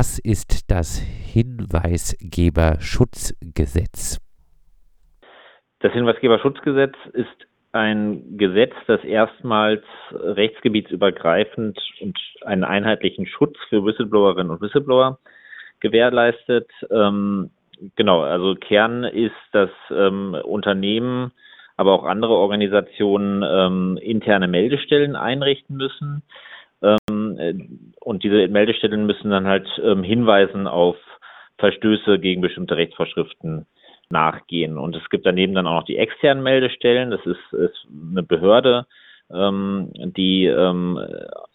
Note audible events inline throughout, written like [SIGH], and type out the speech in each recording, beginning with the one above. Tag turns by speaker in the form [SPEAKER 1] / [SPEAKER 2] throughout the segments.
[SPEAKER 1] Was ist das Hinweisgeberschutzgesetz?
[SPEAKER 2] Das Hinweisgeberschutzgesetz ist ein Gesetz, das erstmals rechtsgebietsübergreifend und einen einheitlichen Schutz für Whistleblowerinnen und Whistleblower gewährleistet. Ähm, genau, also Kern ist, dass ähm, Unternehmen, aber auch andere Organisationen ähm, interne Meldestellen einrichten müssen. Und diese Meldestellen müssen dann halt ähm, hinweisen auf Verstöße gegen bestimmte Rechtsvorschriften nachgehen. Und es gibt daneben dann auch noch die externen Meldestellen. Das ist, ist eine Behörde, ähm, die, ähm,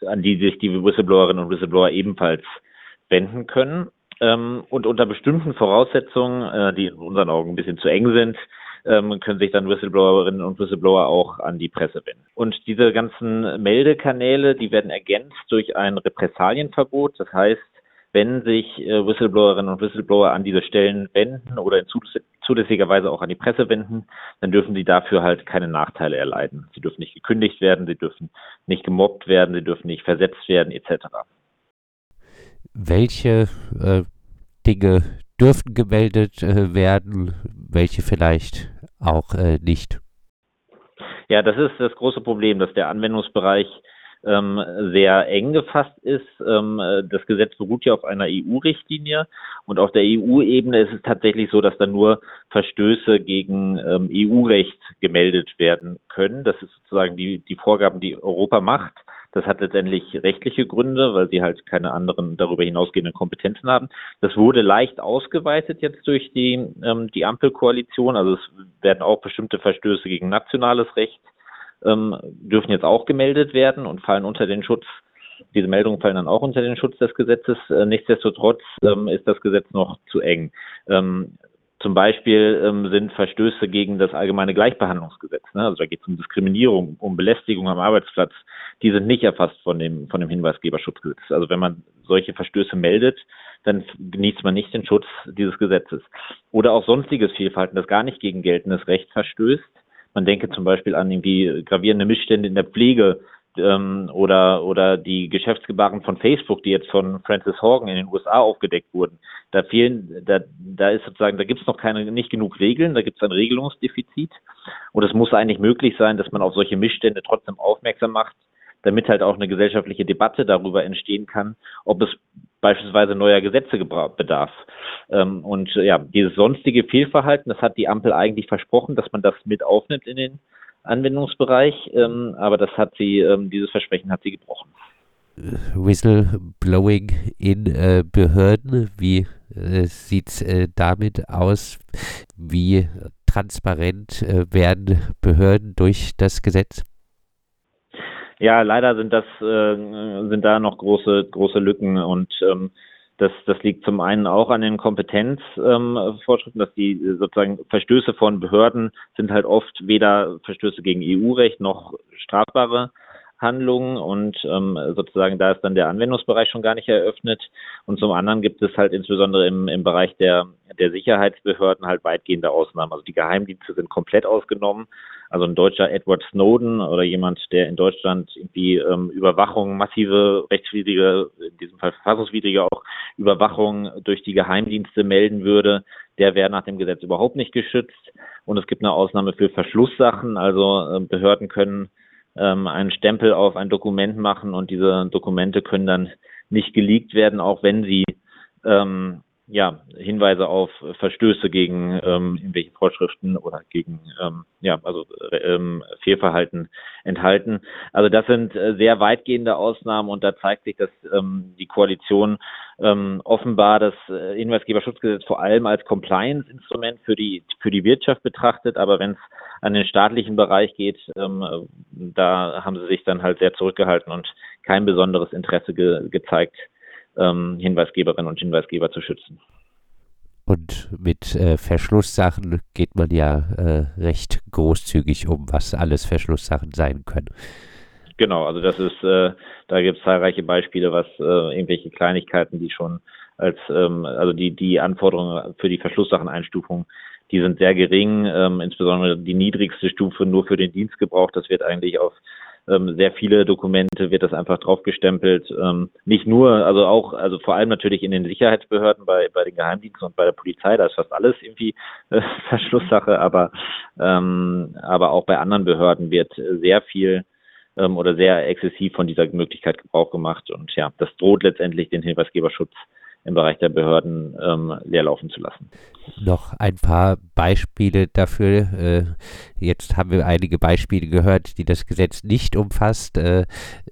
[SPEAKER 2] an die sich die Whistleblowerinnen und Whistleblower ebenfalls wenden können. Ähm, und unter bestimmten Voraussetzungen, äh, die in unseren Augen ein bisschen zu eng sind, ähm, können sich dann Whistleblowerinnen und Whistleblower auch an die Presse wenden. Und diese ganzen Meldekanäle, die werden ergänzt durch ein Repressalienverbot. Das heißt, wenn sich äh, Whistleblowerinnen und Whistleblower an diese Stellen wenden oder in zulässiger Weise auch an die Presse wenden, dann dürfen sie dafür halt keine Nachteile erleiden. Sie dürfen nicht gekündigt werden, sie dürfen nicht gemobbt werden, sie dürfen nicht versetzt werden, etc.
[SPEAKER 1] Welche äh, Dinge dürfen gemeldet äh, werden, welche vielleicht auch äh, nicht?
[SPEAKER 2] Ja, das ist das große Problem, dass der Anwendungsbereich ähm, sehr eng gefasst ist. Ähm, das Gesetz beruht ja auf einer EU-Richtlinie und auf der EU-Ebene ist es tatsächlich so, dass da nur Verstöße gegen ähm, EU-Recht gemeldet werden können. Das ist sozusagen die, die Vorgaben, die Europa macht. Das hat letztendlich rechtliche Gründe, weil sie halt keine anderen darüber hinausgehenden Kompetenzen haben. Das wurde leicht ausgeweitet jetzt durch die, ähm, die Ampelkoalition. Also es werden auch bestimmte Verstöße gegen nationales Recht ähm, dürfen jetzt auch gemeldet werden und fallen unter den Schutz. Diese Meldungen fallen dann auch unter den Schutz des Gesetzes. Äh, nichtsdestotrotz ähm, ist das Gesetz noch zu eng. Ähm, zum Beispiel ähm, sind Verstöße gegen das allgemeine Gleichbehandlungsgesetz. Ne? Also da geht es um Diskriminierung, um Belästigung am Arbeitsplatz. Die sind nicht erfasst von dem, von dem Hinweisgeberschutzgesetz. Also wenn man solche Verstöße meldet, dann genießt man nicht den Schutz dieses Gesetzes. Oder auch sonstiges Vielfalten, das gar nicht gegen geltendes Recht verstößt. Man denke zum Beispiel an irgendwie gravierende Missstände in der Pflege ähm, oder, oder die Geschäftsgebaren von Facebook, die jetzt von Francis Horgan in den USA aufgedeckt wurden. Da fehlen, da, da ist sozusagen, da gibt es noch keine, nicht genug Regeln, da gibt es ein Regelungsdefizit. Und es muss eigentlich möglich sein, dass man auf solche Missstände trotzdem aufmerksam macht, damit halt auch eine gesellschaftliche Debatte darüber entstehen kann, ob es beispielsweise neuer Gesetze bedarf. Ähm, und ja, dieses sonstige Fehlverhalten, das hat die Ampel eigentlich versprochen, dass man das mit aufnimmt in den Anwendungsbereich, ähm, aber das hat sie, ähm, dieses Versprechen hat sie gebrochen.
[SPEAKER 1] Whistleblowing in äh, Behörden, wie äh, sieht es äh, damit aus? Wie transparent äh, werden Behörden durch das Gesetz?
[SPEAKER 2] Ja, leider sind das äh, sind da noch große große Lücken und ähm, das, das liegt zum einen auch an den Kompetenzvorschriften, ähm, dass die sozusagen Verstöße von Behörden sind halt oft weder Verstöße gegen EU-Recht noch strafbare Handlungen und ähm, sozusagen da ist dann der Anwendungsbereich schon gar nicht eröffnet. Und zum anderen gibt es halt insbesondere im, im Bereich der, der Sicherheitsbehörden halt weitgehende Ausnahmen. Also die Geheimdienste sind komplett ausgenommen. Also ein deutscher Edward Snowden oder jemand, der in Deutschland irgendwie ähm, Überwachung, massive rechtswidrige, in diesem Fall verfassungswidrige auch Überwachung durch die Geheimdienste melden würde, der wäre nach dem Gesetz überhaupt nicht geschützt. Und es gibt eine Ausnahme für Verschlusssachen. Also äh, Behörden können ähm, einen Stempel auf ein Dokument machen und diese Dokumente können dann nicht geleakt werden, auch wenn sie ähm, ja, Hinweise auf Verstöße gegen ähm, irgendwelche Vorschriften oder gegen ähm, ja, also ähm, Fehlverhalten enthalten. Also das sind äh, sehr weitgehende Ausnahmen und da zeigt sich, dass ähm, die Koalition ähm, offenbar das äh, Hinweisgeberschutzgesetz vor allem als Compliance-Instrument für die für die Wirtschaft betrachtet, aber wenn es an den staatlichen Bereich geht, ähm, da haben sie sich dann halt sehr zurückgehalten und kein besonderes Interesse ge gezeigt ähm, Hinweisgeberinnen und Hinweisgeber zu schützen.
[SPEAKER 1] Und mit äh, Verschlusssachen geht man ja äh, recht großzügig um, was alles Verschlusssachen sein können.
[SPEAKER 2] Genau, also das ist, äh, da gibt es zahlreiche Beispiele, was äh, irgendwelche Kleinigkeiten, die schon als, ähm, also die, die Anforderungen für die Verschlusssacheneinstufung, die sind sehr gering, ähm, insbesondere die niedrigste Stufe nur für den Dienstgebrauch, das wird eigentlich auf ähm, sehr viele Dokumente wird das einfach draufgestempelt. Ähm, nicht nur, also auch, also vor allem natürlich in den Sicherheitsbehörden, bei, bei den Geheimdiensten und bei der Polizei, da ist fast alles irgendwie äh, [LAUGHS] Verschlusssache, aber, ähm, aber auch bei anderen Behörden wird sehr viel ähm, oder sehr exzessiv von dieser Möglichkeit Gebrauch gemacht. Und ja, das droht letztendlich den Hinweisgeberschutz im Bereich der Behörden ähm, leerlaufen zu lassen.
[SPEAKER 1] Noch ein paar Beispiele dafür. Äh, jetzt haben wir einige Beispiele gehört, die das Gesetz nicht umfasst. Äh,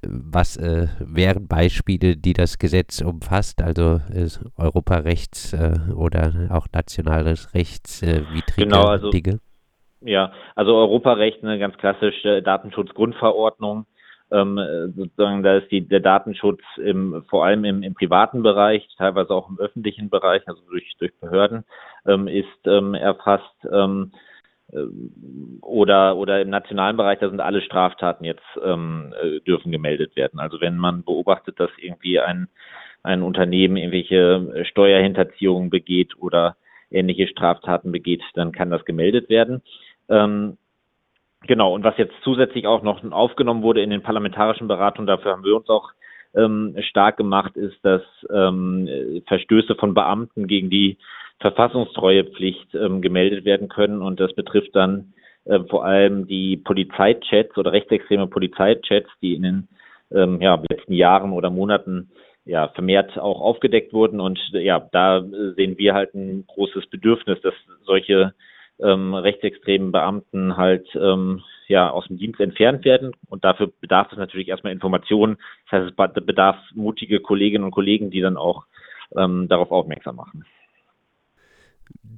[SPEAKER 1] was äh, wären Beispiele, die das Gesetz umfasst? Also äh, Europarechts äh, oder auch nationales Rechts äh, widrige
[SPEAKER 2] genau, also,
[SPEAKER 1] Dinge?
[SPEAKER 2] Ja, also Europarecht, eine ganz klassische Datenschutzgrundverordnung ähm, sozusagen, da ist die, der Datenschutz im, vor allem im, im privaten Bereich, teilweise auch im öffentlichen Bereich, also durch, durch Behörden, ähm, ist ähm, erfasst. Ähm, äh, oder, oder im nationalen Bereich, da sind alle Straftaten jetzt ähm, äh, dürfen gemeldet werden. Also wenn man beobachtet, dass irgendwie ein, ein Unternehmen irgendwelche Steuerhinterziehungen begeht oder ähnliche Straftaten begeht, dann kann das gemeldet werden. Ähm, Genau, und was jetzt zusätzlich auch noch aufgenommen wurde in den parlamentarischen Beratungen, dafür haben wir uns auch ähm, stark gemacht, ist, dass ähm, Verstöße von Beamten gegen die Verfassungstreuepflicht ähm, gemeldet werden können. Und das betrifft dann äh, vor allem die Polizeichats oder rechtsextreme Polizeichats, die in den ähm, ja, letzten Jahren oder Monaten ja, vermehrt auch aufgedeckt wurden. Und ja, da sehen wir halt ein großes Bedürfnis, dass solche ähm, rechtsextremen Beamten halt ähm, ja aus dem Dienst entfernt werden. Und dafür bedarf es natürlich erstmal Informationen. Das heißt, es bedarf mutige Kolleginnen und Kollegen, die dann auch ähm, darauf aufmerksam machen.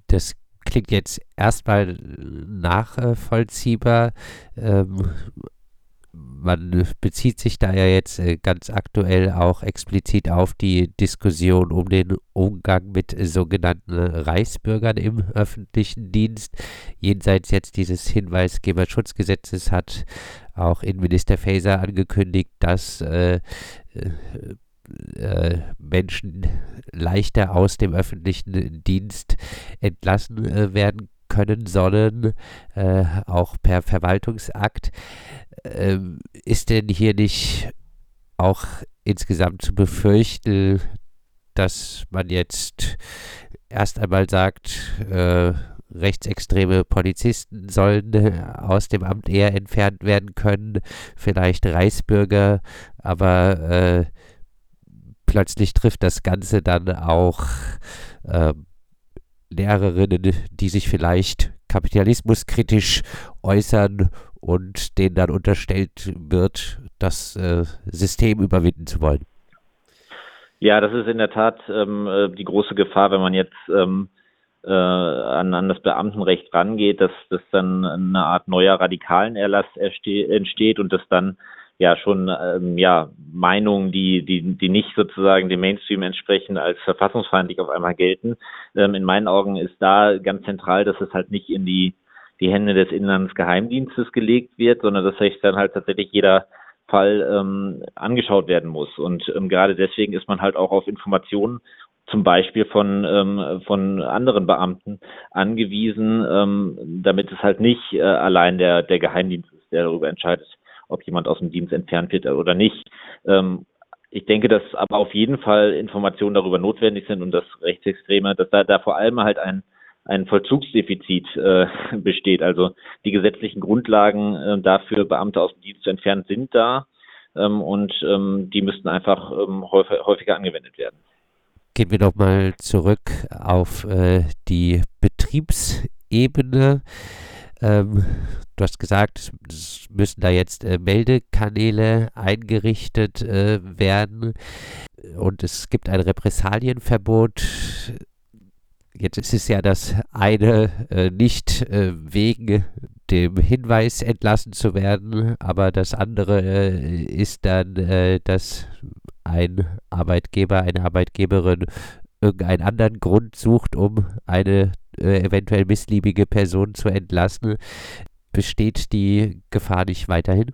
[SPEAKER 1] Das klingt jetzt erstmal nachvollziehbar. Ähm, man bezieht sich da ja jetzt äh, ganz aktuell auch explizit auf die Diskussion um den Umgang mit sogenannten Reichsbürgern im öffentlichen Dienst. Jenseits jetzt dieses Hinweisgeberschutzgesetzes hat auch Innenminister Faeser angekündigt, dass äh, äh, äh, Menschen leichter aus dem öffentlichen Dienst entlassen äh, werden können sollen, äh, auch per Verwaltungsakt. Ähm, ist denn hier nicht auch insgesamt zu befürchten, dass man jetzt erst einmal sagt, äh, rechtsextreme Polizisten sollen äh, aus dem Amt eher entfernt werden können, vielleicht Reichsbürger, aber äh, plötzlich trifft das Ganze dann auch äh, Lehrerinnen, die sich vielleicht kapitalismuskritisch äußern und denen dann unterstellt wird, das äh, System überwinden zu wollen.
[SPEAKER 2] Ja, das ist in der Tat ähm, äh, die große Gefahr, wenn man jetzt ähm, äh, an, an das Beamtenrecht rangeht, dass, dass dann eine Art neuer radikalen Erlass entsteht und dass dann ja schon ähm, ja Meinungen, die die die nicht sozusagen dem Mainstream entsprechen, als verfassungsfeindlich auf einmal gelten. Ähm, in meinen Augen ist da ganz zentral, dass es halt nicht in die die Hände des Inlandsgeheimdienstes gelegt wird, sondern dass sich dann halt tatsächlich jeder Fall ähm, angeschaut werden muss. Und ähm, gerade deswegen ist man halt auch auf Informationen zum Beispiel von, ähm, von anderen Beamten angewiesen, ähm, damit es halt nicht äh, allein der, der Geheimdienst ist, der darüber entscheidet, ob jemand aus dem Dienst entfernt wird oder nicht. Ähm, ich denke, dass aber auf jeden Fall Informationen darüber notwendig sind und dass Rechtsextreme, dass da, da vor allem halt ein, ein Vollzugsdefizit äh, [LAUGHS] besteht. Also die gesetzlichen Grundlagen äh, dafür, Beamte aus dem Dienst zu entfernen, sind da ähm, und ähm, die müssten einfach ähm, häufig, häufiger angewendet werden.
[SPEAKER 1] Gehen wir nochmal zurück auf äh, die Betriebsebene. Du hast gesagt, es müssen da jetzt äh, Meldekanäle eingerichtet äh, werden und es gibt ein Repressalienverbot. Jetzt ist es ja das eine, äh, nicht äh, wegen dem Hinweis entlassen zu werden, aber das andere äh, ist dann, äh, dass ein Arbeitgeber, eine Arbeitgeberin irgendeinen anderen Grund sucht, um eine äh, eventuell missliebige Person zu entlassen, besteht die Gefahr nicht weiterhin?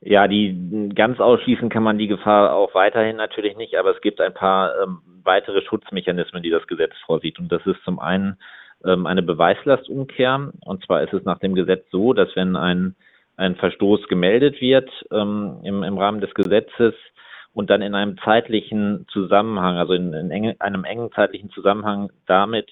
[SPEAKER 2] Ja, die ganz ausschließen kann man die Gefahr auch weiterhin natürlich nicht, aber es gibt ein paar ähm, weitere Schutzmechanismen, die das Gesetz vorsieht. Und das ist zum einen ähm, eine Beweislastumkehr. Und zwar ist es nach dem Gesetz so, dass wenn ein ein Verstoß gemeldet wird ähm, im, im Rahmen des Gesetzes und dann in einem zeitlichen Zusammenhang, also in, in enge, einem engen zeitlichen Zusammenhang damit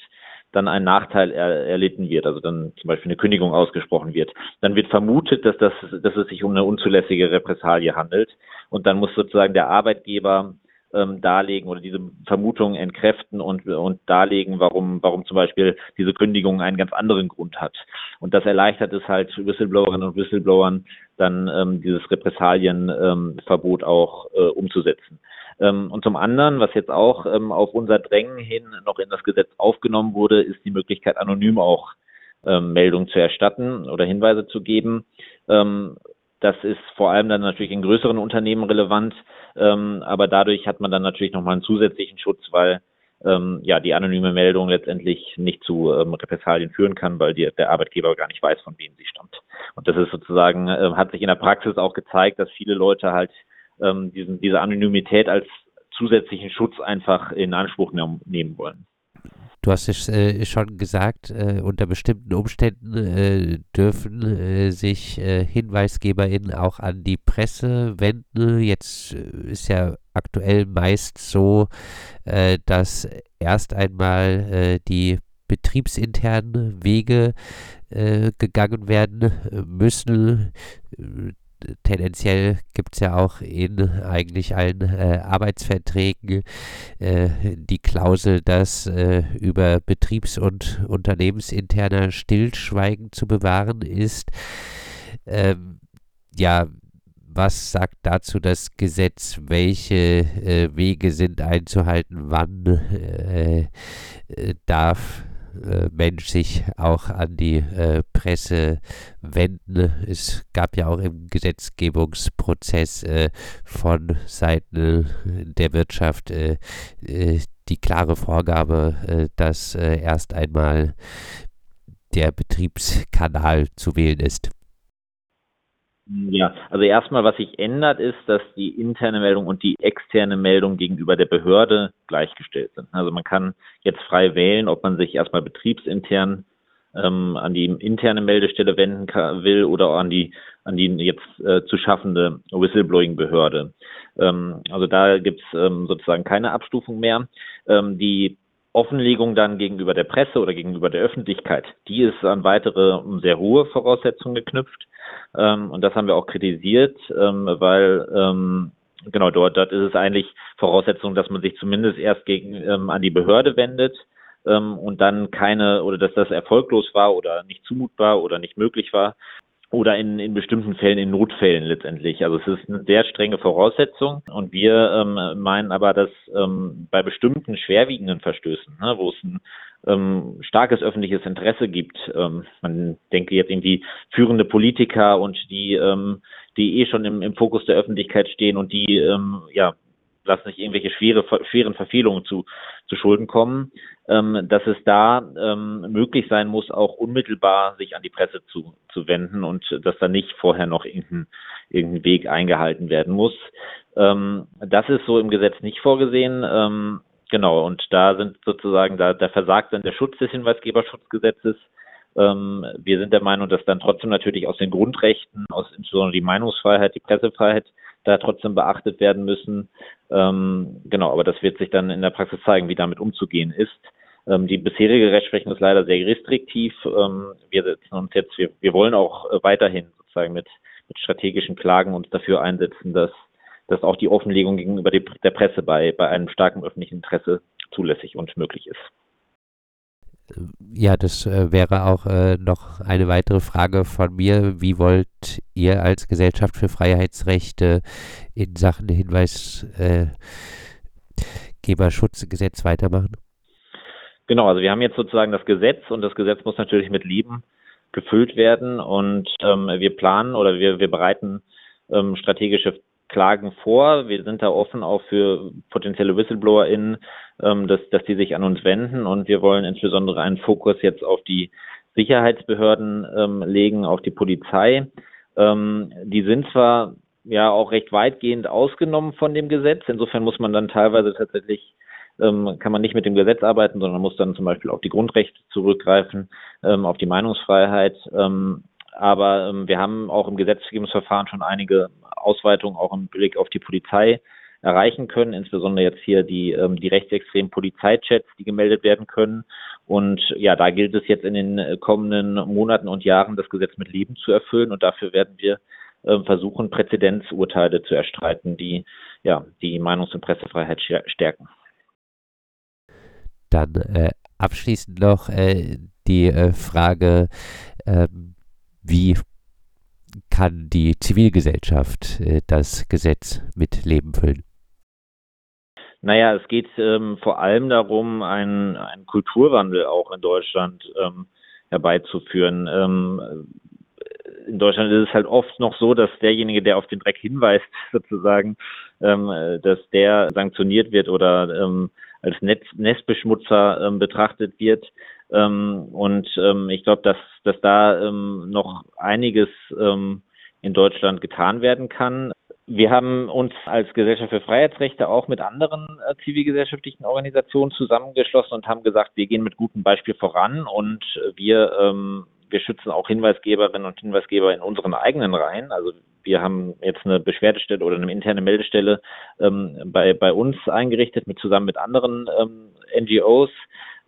[SPEAKER 2] dann ein Nachteil er, erlitten wird, also dann zum Beispiel eine Kündigung ausgesprochen wird, dann wird vermutet, dass, das, dass es sich um eine unzulässige Repressalie handelt und dann muss sozusagen der Arbeitgeber ähm, darlegen oder diese Vermutungen entkräften und, und darlegen, warum, warum zum Beispiel diese Kündigung einen ganz anderen Grund hat. Und das erleichtert es halt Whistleblowerinnen und Whistleblowern, dann ähm, dieses Repressalienverbot ähm, auch äh, umzusetzen. Ähm, und zum anderen, was jetzt auch ähm, auf unser Drängen hin noch in das Gesetz aufgenommen wurde, ist die Möglichkeit, anonym auch ähm, Meldungen zu erstatten oder Hinweise zu geben. Das ist vor allem dann natürlich in größeren Unternehmen relevant, ähm, aber dadurch hat man dann natürlich nochmal einen zusätzlichen Schutz, weil ähm, ja die anonyme Meldung letztendlich nicht zu ähm, Repressalien führen kann, weil die, der Arbeitgeber gar nicht weiß, von wem sie stammt. Und das ist sozusagen, äh, hat sich in der Praxis auch gezeigt, dass viele Leute halt ähm, diesen, diese Anonymität als zusätzlichen Schutz einfach in Anspruch nehmen wollen.
[SPEAKER 1] Du hast es äh, schon gesagt, äh, unter bestimmten Umständen äh, dürfen äh, sich äh, HinweisgeberInnen auch an die Presse wenden. Jetzt äh, ist ja aktuell meist so, dass erst einmal die betriebsinternen Wege gegangen werden müssen tendenziell gibt es ja auch in eigentlich allen äh, Arbeitsverträgen äh, die Klausel, dass äh, über betriebs- und unternehmensinterner Stillschweigen zu bewahren ist. Ähm, ja, was sagt dazu das Gesetz? Welche äh, Wege sind einzuhalten? Wann äh, äh, darf Mensch sich auch an die äh, Presse wenden. Es gab ja auch im Gesetzgebungsprozess äh, von Seiten der Wirtschaft äh, äh, die klare Vorgabe, äh, dass erst einmal der Betriebskanal zu wählen ist.
[SPEAKER 2] Ja, also erstmal, was sich ändert, ist, dass die interne Meldung und die externe Meldung gegenüber der Behörde gleichgestellt sind. Also man kann jetzt frei wählen, ob man sich erstmal betriebsintern ähm, an die interne Meldestelle wenden kann, will oder an die an die jetzt äh, zu schaffende Whistleblowing-Behörde. Ähm, also da gibt's ähm, sozusagen keine Abstufung mehr. Ähm, die Offenlegung dann gegenüber der Presse oder gegenüber der Öffentlichkeit, die ist an weitere sehr hohe Voraussetzungen geknüpft. Ähm, und das haben wir auch kritisiert, ähm, weil ähm, genau dort, dort ist es eigentlich Voraussetzung, dass man sich zumindest erst gegen ähm, an die Behörde wendet ähm, und dann keine oder dass das erfolglos war oder nicht zumutbar oder nicht möglich war oder in, in bestimmten Fällen, in Notfällen letztendlich. Also es ist eine sehr strenge Voraussetzung und wir ähm, meinen aber, dass ähm, bei bestimmten schwerwiegenden Verstößen, ne, wo es ein ähm, starkes öffentliches Interesse gibt, ähm, man denke jetzt irgendwie führende Politiker und die, ähm, die eh schon im, im Fokus der Öffentlichkeit stehen und die ähm, ja lassen sich irgendwelche schwere, schweren Verfehlungen zu, zu Schulden kommen, ähm, dass es da ähm, möglich sein muss, auch unmittelbar sich an die Presse zu, zu wenden und dass da nicht vorher noch irgendein, irgendein Weg eingehalten werden muss. Ähm, das ist so im Gesetz nicht vorgesehen. Ähm, genau, und da sind sozusagen, da, da versagt dann der Schutz des Hinweisgeberschutzgesetzes. Ähm, wir sind der Meinung, dass dann trotzdem natürlich aus den Grundrechten, aus insbesondere die Meinungsfreiheit, die Pressefreiheit, da trotzdem beachtet werden müssen. Ähm, genau, aber das wird sich dann in der Praxis zeigen, wie damit umzugehen ist. Ähm, die bisherige Rechtsprechung ist leider sehr restriktiv. Ähm, wir setzen uns jetzt, wir, wir wollen auch äh, weiterhin sozusagen mit, mit strategischen Klagen uns dafür einsetzen, dass, dass auch die Offenlegung gegenüber der Presse bei, bei einem starken öffentlichen Interesse zulässig und möglich ist.
[SPEAKER 1] Ja, das äh, wäre auch äh, noch eine weitere Frage von mir. Wie wollt ihr als Gesellschaft für Freiheitsrechte in Sachen Hinweisgeberschutzgesetz äh, weitermachen?
[SPEAKER 2] Genau, also wir haben jetzt sozusagen das Gesetz und das Gesetz muss natürlich mit Leben gefüllt werden und ähm, wir planen oder wir, wir bereiten ähm, strategische Klagen vor. Wir sind da offen auch für potenzielle WhistleblowerInnen, ähm, dass, dass die sich an uns wenden und wir wollen insbesondere einen Fokus jetzt auf die Sicherheitsbehörden ähm, legen, auf die Polizei. Ähm, die sind zwar ja auch recht weitgehend ausgenommen von dem Gesetz. Insofern muss man dann teilweise tatsächlich ähm, kann man nicht mit dem Gesetz arbeiten, sondern muss dann zum Beispiel auf die Grundrechte zurückgreifen, ähm, auf die Meinungsfreiheit. Ähm, aber wir haben auch im Gesetzgebungsverfahren schon einige Ausweitungen auch im Blick auf die Polizei erreichen können, insbesondere jetzt hier die, ähm, die rechtsextremen Polizeichats, die gemeldet werden können. Und ja, da gilt es jetzt in den kommenden Monaten und Jahren, das Gesetz mit Leben zu erfüllen. Und dafür werden wir äh, versuchen, Präzedenzurteile zu erstreiten, die ja die Meinungs- und Pressefreiheit stärken.
[SPEAKER 1] Dann äh, abschließend noch äh, die äh, Frage, ähm, wie kann die Zivilgesellschaft äh, das Gesetz mit Leben füllen?
[SPEAKER 2] Naja, es geht ähm, vor allem darum, einen, einen Kulturwandel auch in Deutschland ähm, herbeizuführen. Ähm, in Deutschland ist es halt oft noch so, dass derjenige, der auf den Dreck hinweist, [LAUGHS] sozusagen, ähm, dass der sanktioniert wird oder ähm, als Netz, Nestbeschmutzer ähm, betrachtet wird. Ähm, und ähm, ich glaube, dass, dass da ähm, noch einiges ähm, in Deutschland getan werden kann. Wir haben uns als Gesellschaft für Freiheitsrechte auch mit anderen äh, zivilgesellschaftlichen Organisationen zusammengeschlossen und haben gesagt, wir gehen mit gutem Beispiel voran und wir, ähm, wir schützen auch Hinweisgeberinnen und Hinweisgeber in unseren eigenen Reihen. Also wir haben jetzt eine Beschwerdestelle oder eine interne Meldestelle ähm, bei, bei uns eingerichtet, mit zusammen mit anderen ähm, NGOs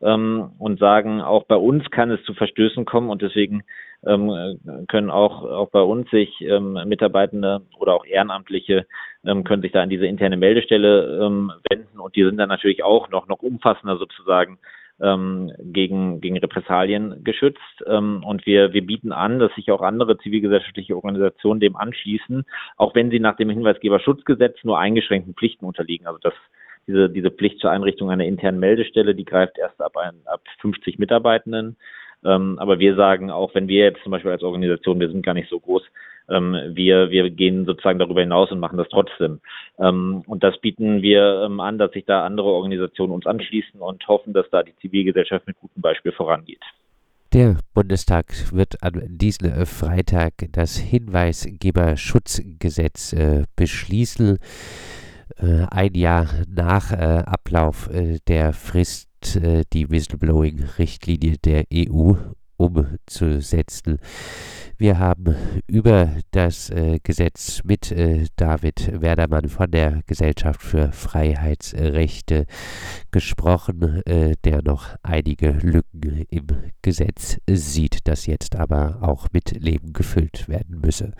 [SPEAKER 2] ähm, und sagen, auch bei uns kann es zu Verstößen kommen und deswegen ähm, können auch, auch bei uns sich ähm, Mitarbeitende oder auch Ehrenamtliche ähm, können sich da an diese interne Meldestelle ähm, wenden und die sind dann natürlich auch noch, noch umfassender sozusagen ähm, gegen, gegen Repressalien geschützt. Und wir, wir bieten an, dass sich auch andere zivilgesellschaftliche Organisationen dem anschließen, auch wenn sie nach dem Hinweisgeberschutzgesetz nur eingeschränkten Pflichten unterliegen. Also das diese, diese Pflicht zur Einrichtung einer internen Meldestelle, die greift erst ab, ein, ab 50 Mitarbeitenden. Ähm, aber wir sagen auch, wenn wir jetzt zum Beispiel als Organisation, wir sind gar nicht so groß, ähm, wir, wir gehen sozusagen darüber hinaus und machen das trotzdem. Ähm, und das bieten wir ähm, an, dass sich da andere Organisationen uns anschließen und hoffen, dass da die Zivilgesellschaft mit gutem Beispiel vorangeht.
[SPEAKER 1] Der Bundestag wird an diesem äh, Freitag das Hinweisgeberschutzgesetz äh, beschließen. Äh, ein Jahr nach äh, Ablauf äh, der Frist die Whistleblowing-Richtlinie der EU umzusetzen. Wir haben über das äh, Gesetz mit äh, David Werdermann von der Gesellschaft für Freiheitsrechte gesprochen, äh, der noch einige Lücken im Gesetz sieht, das jetzt aber auch mit Leben gefüllt werden müsse.